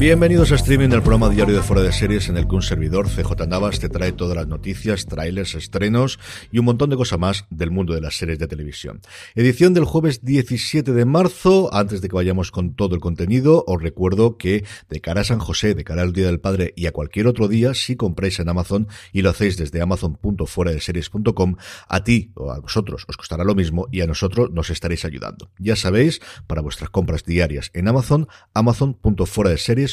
Bienvenidos a streaming del programa diario de Fuera de Series en el que un servidor, CJ Navas, te trae todas las noticias, trailers, estrenos y un montón de cosas más del mundo de las series de televisión. Edición del jueves 17 de marzo. Antes de que vayamos con todo el contenido, os recuerdo que de cara a San José, de cara al Día del Padre y a cualquier otro día, si compráis en Amazon y lo hacéis desde amazon.fueradeseries.com, a ti o a vosotros os costará lo mismo y a nosotros nos estaréis ayudando. Ya sabéis, para vuestras compras diarias en Amazon, amazon.fueradeseries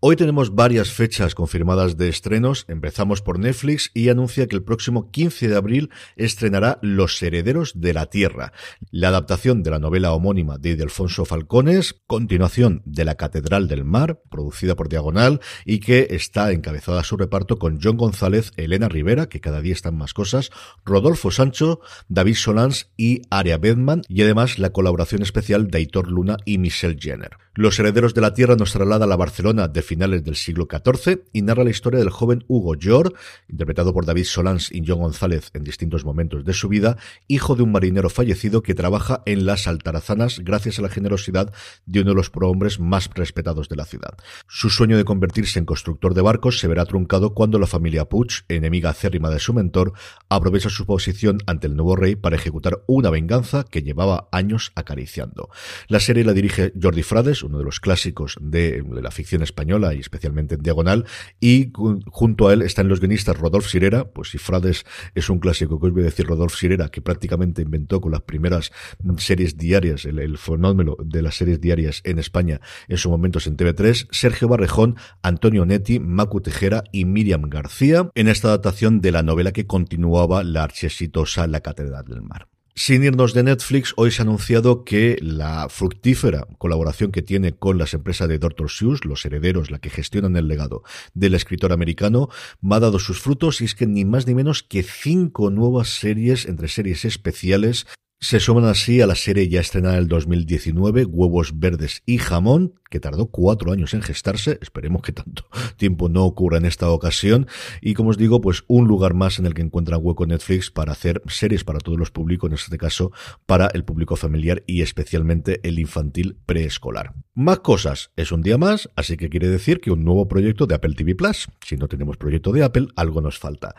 Hoy tenemos varias fechas confirmadas de estrenos. Empezamos por Netflix y anuncia que el próximo 15 de abril estrenará Los Herederos de la Tierra, la adaptación de la novela homónima de Alfonso Falcones, continuación de La Catedral del Mar, producida por Diagonal y que está encabezada su reparto con John González, Elena Rivera, que cada día están más cosas, Rodolfo Sancho, David Solans y Aria Bedman, y además la colaboración especial de Aitor Luna y Michelle Jenner. Los Herederos de la Tierra nos traslada a la Barcelona de finales del siglo XIV y narra la historia del joven Hugo Jor, interpretado por David Solans y John González en distintos momentos de su vida, hijo de un marinero fallecido que trabaja en las Altarazanas gracias a la generosidad de uno de los prohombres más respetados de la ciudad. Su sueño de convertirse en constructor de barcos se verá truncado cuando la familia Puch, enemiga acérrima de su mentor, aprovecha su posición ante el nuevo rey para ejecutar una venganza que llevaba años acariciando. La serie la dirige Jordi Frades, uno de los clásicos de la ficción española y especialmente en diagonal, y junto a él están los guionistas Rodolfo Sirera, pues si Frades es un clásico que os voy a decir Rodolfo Sirera, que prácticamente inventó con las primeras series diarias, el, fenómeno de las series diarias en España en sus momentos en TV3, Sergio Barrejón, Antonio Netti, Macu Tejera y Miriam García, en esta adaptación de la novela que continuaba la archiexitosa La Catedral del Mar. Sin irnos de Netflix, hoy se ha anunciado que la fructífera colaboración que tiene con las empresas de Dr. Seuss, los herederos, la que gestionan el legado del escritor americano, ha dado sus frutos y es que ni más ni menos que cinco nuevas series, entre series especiales, se suman así a la serie ya estrenada en el 2019, Huevos Verdes y Jamón, que tardó cuatro años en gestarse. Esperemos que tanto tiempo no ocurra en esta ocasión. Y como os digo, pues un lugar más en el que encuentran hueco Netflix para hacer series para todos los públicos, en este caso para el público familiar y especialmente el infantil preescolar. Más cosas, es un día más, así que quiere decir que un nuevo proyecto de Apple TV Plus. Si no tenemos proyecto de Apple, algo nos falta.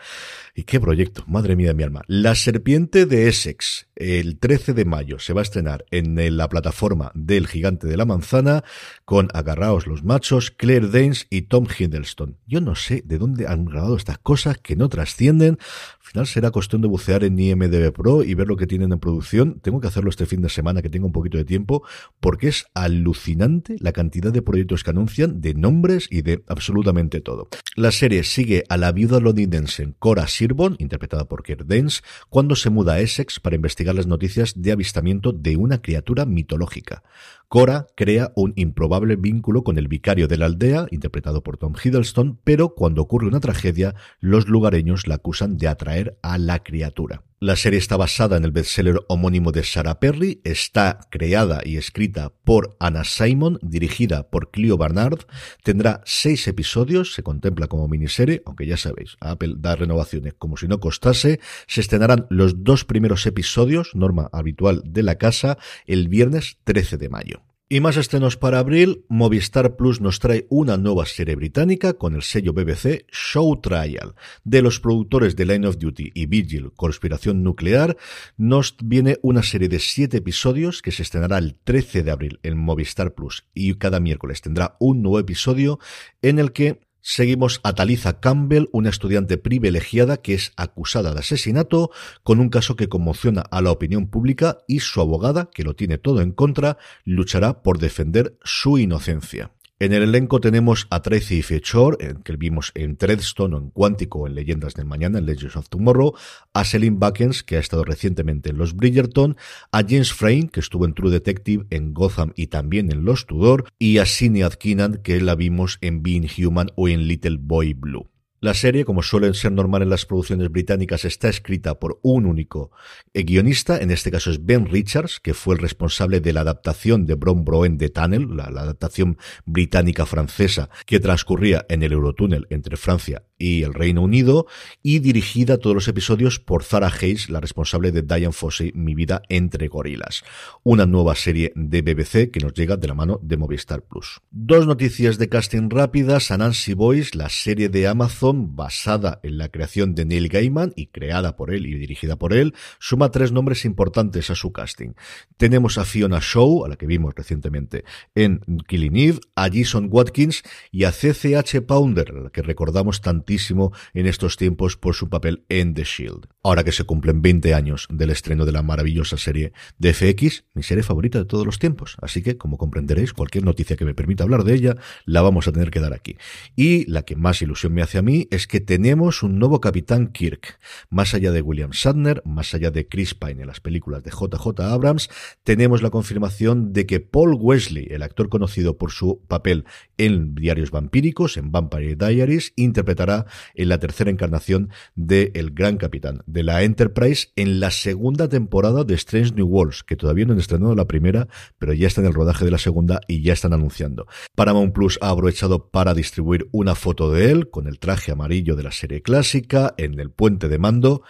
¿Y qué proyecto? Madre mía de mi alma. La serpiente de Essex. El 13 de mayo se va a estrenar en la plataforma del Gigante de la Manzana con Agarraos los Machos, Claire Danes y Tom Hiddleston. Yo no sé de dónde han grabado estas cosas que no trascienden. Al final será cuestión de bucear en IMDB Pro y ver lo que tienen en producción. Tengo que hacerlo este fin de semana que tengo un poquito de tiempo porque es alucinante la cantidad de proyectos que anuncian, de nombres y de absolutamente todo. La serie sigue a la viuda londinense Cora Sirbon, interpretada por Claire Danes, cuando se muda a Essex para investigar las noticias de avistamiento de una criatura mitológica. Cora crea un improbable vínculo con el vicario de la aldea, interpretado por Tom Hiddleston, pero cuando ocurre una tragedia, los lugareños la acusan de atraer a la criatura. La serie está basada en el bestseller homónimo de Sarah Perry, está creada y escrita por Anna Simon, dirigida por Clio Barnard, tendrá seis episodios, se contempla como miniserie, aunque ya sabéis, Apple da renovaciones como si no costase, se estrenarán los dos primeros episodios, norma habitual de la casa, el viernes 13 de mayo. Y más estrenos para abril, Movistar Plus nos trae una nueva serie británica con el sello BBC Show Trial. De los productores de Line of Duty y Vigil, Conspiración Nuclear, nos viene una serie de siete episodios que se estrenará el 13 de abril en Movistar Plus y cada miércoles tendrá un nuevo episodio en el que Seguimos a Taliza Campbell, una estudiante privilegiada que es acusada de asesinato, con un caso que conmociona a la opinión pública y su abogada, que lo tiene todo en contra, luchará por defender su inocencia. En el elenco tenemos a Tracy Fechor, que vimos en Treadstone o en Cuántico en Leyendas del Mañana, en Legends of Tomorrow, a Selim Buckens, que ha estado recientemente en Los Bridgerton, a James Frayne, que estuvo en True Detective, en Gotham y también en Los Tudor, y a Sinead Keenan, que la vimos en Being Human o en Little Boy Blue. La serie, como suelen ser normal en las producciones británicas, está escrita por un único guionista, en este caso es Ben Richards, que fue el responsable de la adaptación de Brom Broen de Tunnel, la, adaptación británica francesa que transcurría en el Eurotúnel entre Francia y el Reino Unido, y dirigida todos los episodios por Zara Hayes, la responsable de Diane Fossey, Mi vida entre gorilas. Una nueva serie de BBC que nos llega de la mano de Movistar Plus. Dos noticias de casting rápidas, Anansi Boys, la serie de Amazon basada en la creación de Neil Gaiman y creada por él y dirigida por él, suma tres nombres importantes a su casting. Tenemos a Fiona Shaw, a la que vimos recientemente en Killing Eve, a Jason Watkins y a CCH Pounder, a la que recordamos tantísimo en estos tiempos por su papel en The Shield. Ahora que se cumplen 20 años del estreno de la maravillosa serie de FX, mi serie favorita de todos los tiempos. Así que, como comprenderéis, cualquier noticia que me permita hablar de ella, la vamos a tener que dar aquí. Y la que más ilusión me hace a mí es que tenemos un nuevo Capitán Kirk. Más allá de William Shatner, más allá de Chris Pine en las películas de JJ Abrams, tenemos la confirmación de que Paul Wesley, el actor conocido por su papel en Diarios Vampíricos, en Vampire Diaries, interpretará en la tercera encarnación de El Gran Capitán de la Enterprise en la segunda temporada de Strange New Worlds, que todavía no han estrenado la primera, pero ya está en el rodaje de la segunda y ya están anunciando. Paramount Plus ha aprovechado para distribuir una foto de él con el amarillo de la serie clásica en el puente de mando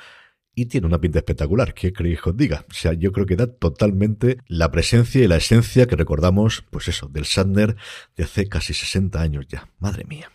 y tiene una pinta espectacular. ¿Qué creéis que os diga? O sea, yo creo que da totalmente la presencia y la esencia que recordamos, pues eso, del Sandner de hace casi 60 años ya. Madre mía.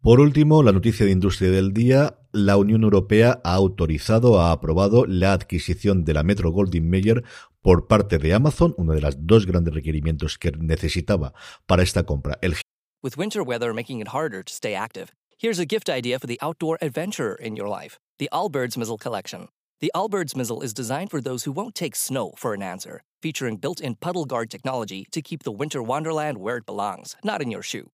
Por último, la noticia de industria del día, la Unión Europea ha autorizado, ha aprobado la adquisición de la Metro Goldwyn Mayer por parte de Amazon, uno de los dos grandes requerimientos que necesitaba para esta compra. El With winter weather making it harder to stay active, here's a gift idea for the outdoor adventurer in your life. The Allbirds Mizzle Collection. The Allbirds Mizzle is designed for those who won't take snow for an answer, featuring built-in puddle guard technology to keep the winter wonderland where it belongs, not in your shoe.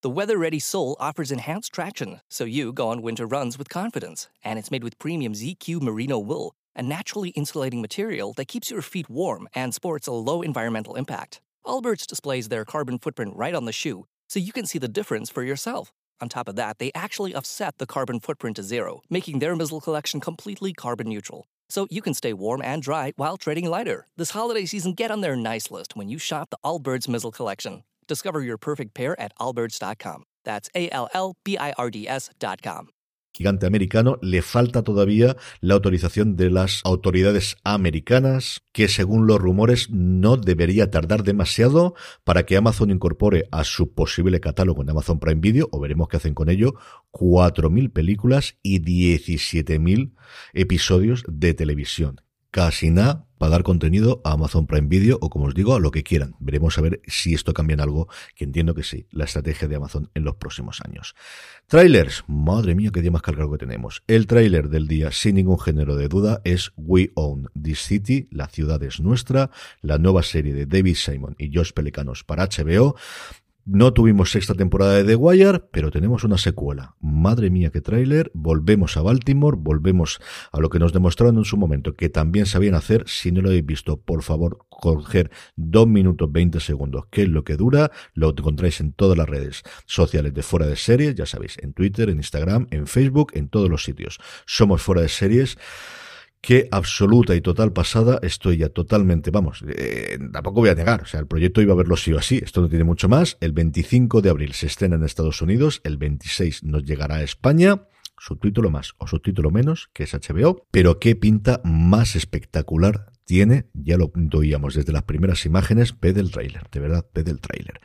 The weather ready sole offers enhanced traction, so you go on winter runs with confidence. And it's made with premium ZQ merino wool, a naturally insulating material that keeps your feet warm and sports a low environmental impact. Allbirds displays their carbon footprint right on the shoe, so you can see the difference for yourself. On top of that, they actually offset the carbon footprint to zero, making their Mizzle collection completely carbon neutral. So you can stay warm and dry while trading lighter. This holiday season, get on their nice list when you shop the Allbirds Mizzle collection. Discover your perfect pair at allbirds.com. That's A L L B I R D S.com. Gigante americano, le falta todavía la autorización de las autoridades americanas, que según los rumores no debería tardar demasiado para que Amazon incorpore a su posible catálogo en Amazon Prime Video, o veremos qué hacen con ello, 4.000 películas y 17.000 episodios de televisión. Casi nada para dar contenido a Amazon Prime Video o como os digo, a lo que quieran. Veremos a ver si esto cambia en algo, que entiendo que sí, la estrategia de Amazon en los próximos años. Trailers, madre mía, qué día más cargado que tenemos. El trailer del día, sin ningún género de duda, es We Own This City, la ciudad es nuestra, la nueva serie de David Simon y Josh Pelicanos para HBO. No tuvimos sexta temporada de The Wire, pero tenemos una secuela. Madre mía, qué tráiler. Volvemos a Baltimore, volvemos a lo que nos demostraron en su momento, que también sabían hacer. Si no lo habéis visto, por favor, coger dos minutos 20 segundos, que es lo que dura. Lo encontráis en todas las redes sociales de Fuera de Series, ya sabéis, en Twitter, en Instagram, en Facebook, en todos los sitios. Somos Fuera de Series que absoluta y total pasada estoy ya totalmente, vamos, eh, tampoco voy a negar, o sea, el proyecto iba a verlo sí o así, esto no tiene mucho más, el 25 de abril se estrena en Estados Unidos, el 26 nos llegará a España, subtítulo más o subtítulo menos, que es HBO, pero qué pinta más espectacular tiene, ya lo oíamos desde las primeras imágenes, ve del tráiler, de verdad, ve del tráiler.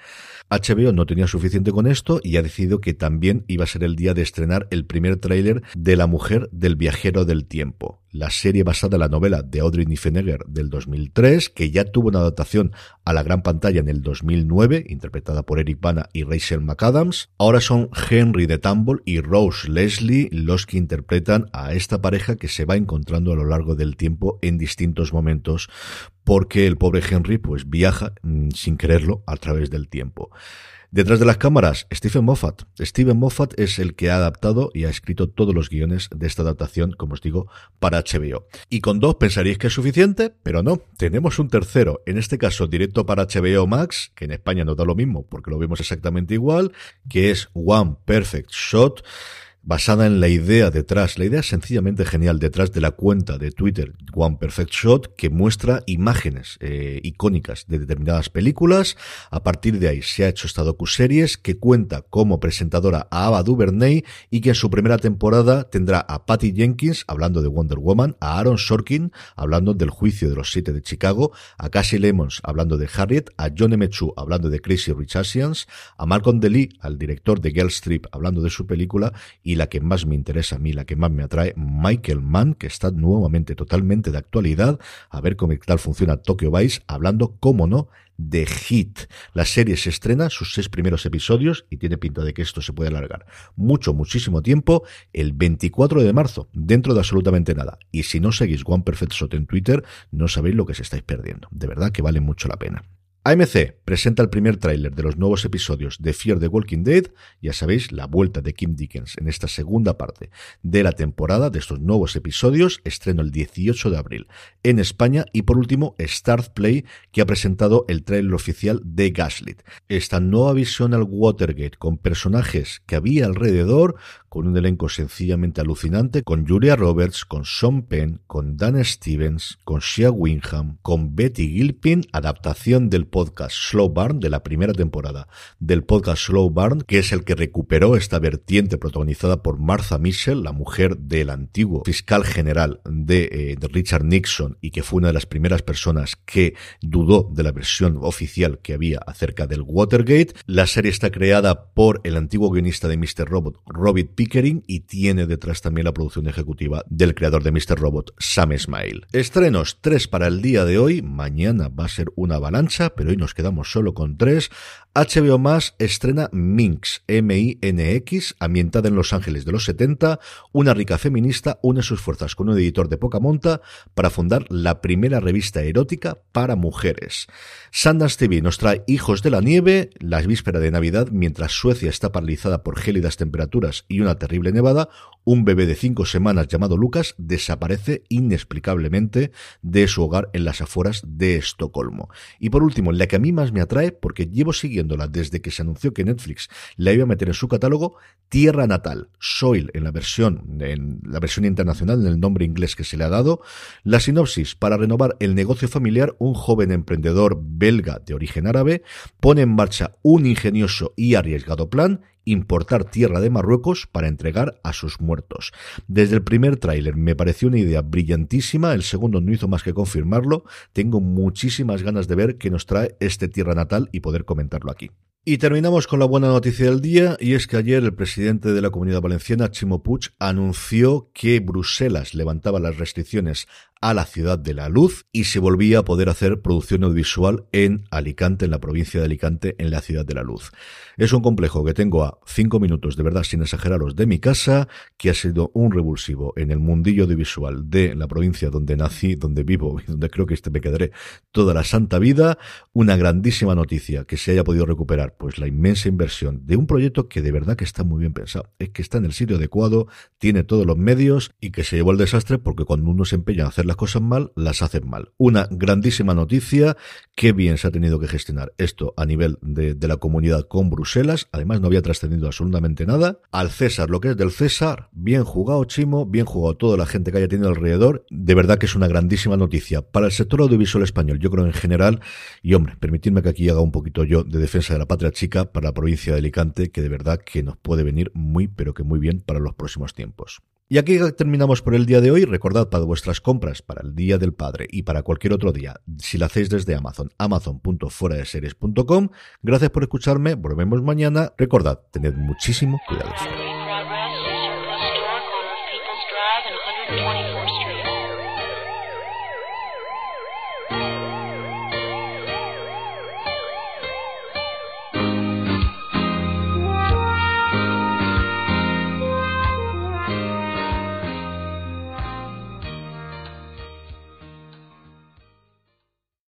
HBO no tenía suficiente con esto y ha decidido que también iba a ser el día de estrenar el primer tráiler de La mujer del viajero del tiempo la serie basada en la novela de Audrey Niffenegger del 2003, que ya tuvo una adaptación a la gran pantalla en el 2009, interpretada por Eric Bana y Rachel McAdams. Ahora son Henry de Tumble y Rose Leslie los que interpretan a esta pareja que se va encontrando a lo largo del tiempo en distintos momentos, porque el pobre Henry pues viaja mm, sin quererlo a través del tiempo. Detrás de las cámaras, Stephen Moffat. Stephen Moffat es el que ha adaptado y ha escrito todos los guiones de esta adaptación, como os digo, para HBO. Y con dos pensaríais que es suficiente, pero no. Tenemos un tercero, en este caso directo para HBO Max, que en España no da lo mismo porque lo vemos exactamente igual, que es One Perfect Shot basada en la idea detrás, la idea sencillamente genial detrás de la cuenta de Twitter One Perfect Shot que muestra imágenes eh, icónicas de determinadas películas. A partir de ahí se ha hecho esta docu-series que cuenta como presentadora a Ava DuVernay y que en su primera temporada tendrá a Patty Jenkins hablando de Wonder Woman, a Aaron Sorkin hablando del juicio de los siete de Chicago, a Cassie Lemons hablando de Harriet, a John M. Hablando de Crazy Rich Asians, a Malcolm DeLee, al director de Girl Strip hablando de su película y la que más me interesa a mí, la que más me atrae, Michael Mann, que está nuevamente totalmente de actualidad, a ver cómo tal funciona Tokyo Vice, hablando, cómo no, de Hit. La serie se estrena, sus seis primeros episodios, y tiene pinta de que esto se puede alargar mucho, muchísimo tiempo, el 24 de marzo, dentro de absolutamente nada. Y si no seguís One Perfect Shot en Twitter, no sabéis lo que se estáis perdiendo. De verdad que vale mucho la pena. AMC presenta el primer tráiler de los nuevos episodios de Fear the Walking Dead, ya sabéis, la vuelta de Kim Dickens en esta segunda parte de la temporada de estos nuevos episodios, estreno el 18 de abril en España y por último Start Play que ha presentado el tráiler oficial de Gaslit. Esta nueva visión al Watergate con personajes que había alrededor, con un elenco sencillamente alucinante, con Julia Roberts, con Sean Penn, con Dan Stevens, con Shea Wingham, con Betty Gilpin, adaptación del podcast Slow Barn de la primera temporada del podcast Slow Barn, que es el que recuperó esta vertiente protagonizada por Martha Mitchell, la mujer del antiguo fiscal general de, eh, de Richard Nixon y que fue una de las primeras personas que dudó de la versión oficial que había acerca del Watergate. La serie está creada por el antiguo guionista de Mr. Robot, Robert Pickering, y tiene detrás también la producción ejecutiva del creador de Mr. Robot, Sam Smile. Estrenos, tres para el día de hoy. Mañana va a ser una avalancha, pero hoy nos quedamos solo con tres. HBO Más estrena Minx, M-I-N-X, ambientada en Los Ángeles de los 70. Una rica feminista une sus fuerzas con un editor de poca monta para fundar la primera revista erótica para mujeres. Sundance TV nos trae Hijos de la Nieve, la víspera de Navidad, mientras Suecia está paralizada por gélidas temperaturas y una terrible nevada, un bebé de cinco semanas llamado Lucas desaparece inexplicablemente de su hogar en las afueras de Estocolmo. Y por último, la que a mí más me atrae, porque llevo desde que se anunció que Netflix la iba a meter en su catálogo, Tierra Natal, Soil en la versión, en la versión internacional, en el nombre inglés que se le ha dado. La sinopsis, para renovar el negocio familiar, un joven emprendedor belga de origen árabe pone en marcha un ingenioso y arriesgado plan importar tierra de Marruecos para entregar a sus muertos. Desde el primer tráiler me pareció una idea brillantísima, el segundo no hizo más que confirmarlo, tengo muchísimas ganas de ver qué nos trae este tierra natal y poder comentarlo aquí. Y terminamos con la buena noticia del día, y es que ayer el presidente de la Comunidad Valenciana, Chimo Puig, anunció que Bruselas levantaba las restricciones a la ciudad de la luz y se volvía a poder hacer producción audiovisual en Alicante, en la provincia de Alicante, en la ciudad de la luz. Es un complejo que tengo a cinco minutos, de verdad, sin exageraros, de mi casa, que ha sido un revulsivo en el mundillo audiovisual de la provincia donde nací, donde vivo y donde creo que este me quedaré toda la santa vida. Una grandísima noticia que se haya podido recuperar, pues la inmensa inversión de un proyecto que de verdad que está muy bien pensado. Es que está en el sitio adecuado, tiene todos los medios y que se llevó el desastre porque cuando uno se empeña a hacer las cosas mal, las hacen mal. Una grandísima noticia, qué bien se ha tenido que gestionar esto a nivel de, la comunidad con Bruselas además no había trascendido absolutamente nada. Al César, lo que es del César, bien jugado Chimo, bien jugado toda la gente que haya tenido alrededor. De verdad que es una grandísima noticia para el sector audiovisual español, yo creo en general. Y hombre, permitidme que aquí haga un poquito yo de defensa de la patria chica para la provincia de Alicante, que de verdad que nos puede venir muy, pero que muy bien para los próximos tiempos. Y aquí terminamos por el día de hoy. Recordad para vuestras compras para el Día del Padre y para cualquier otro día, si la hacéis desde Amazon, amazon.fueradeseries.com. Gracias por escucharme. Volvemos mañana. Recordad, tened muchísimo cuidado.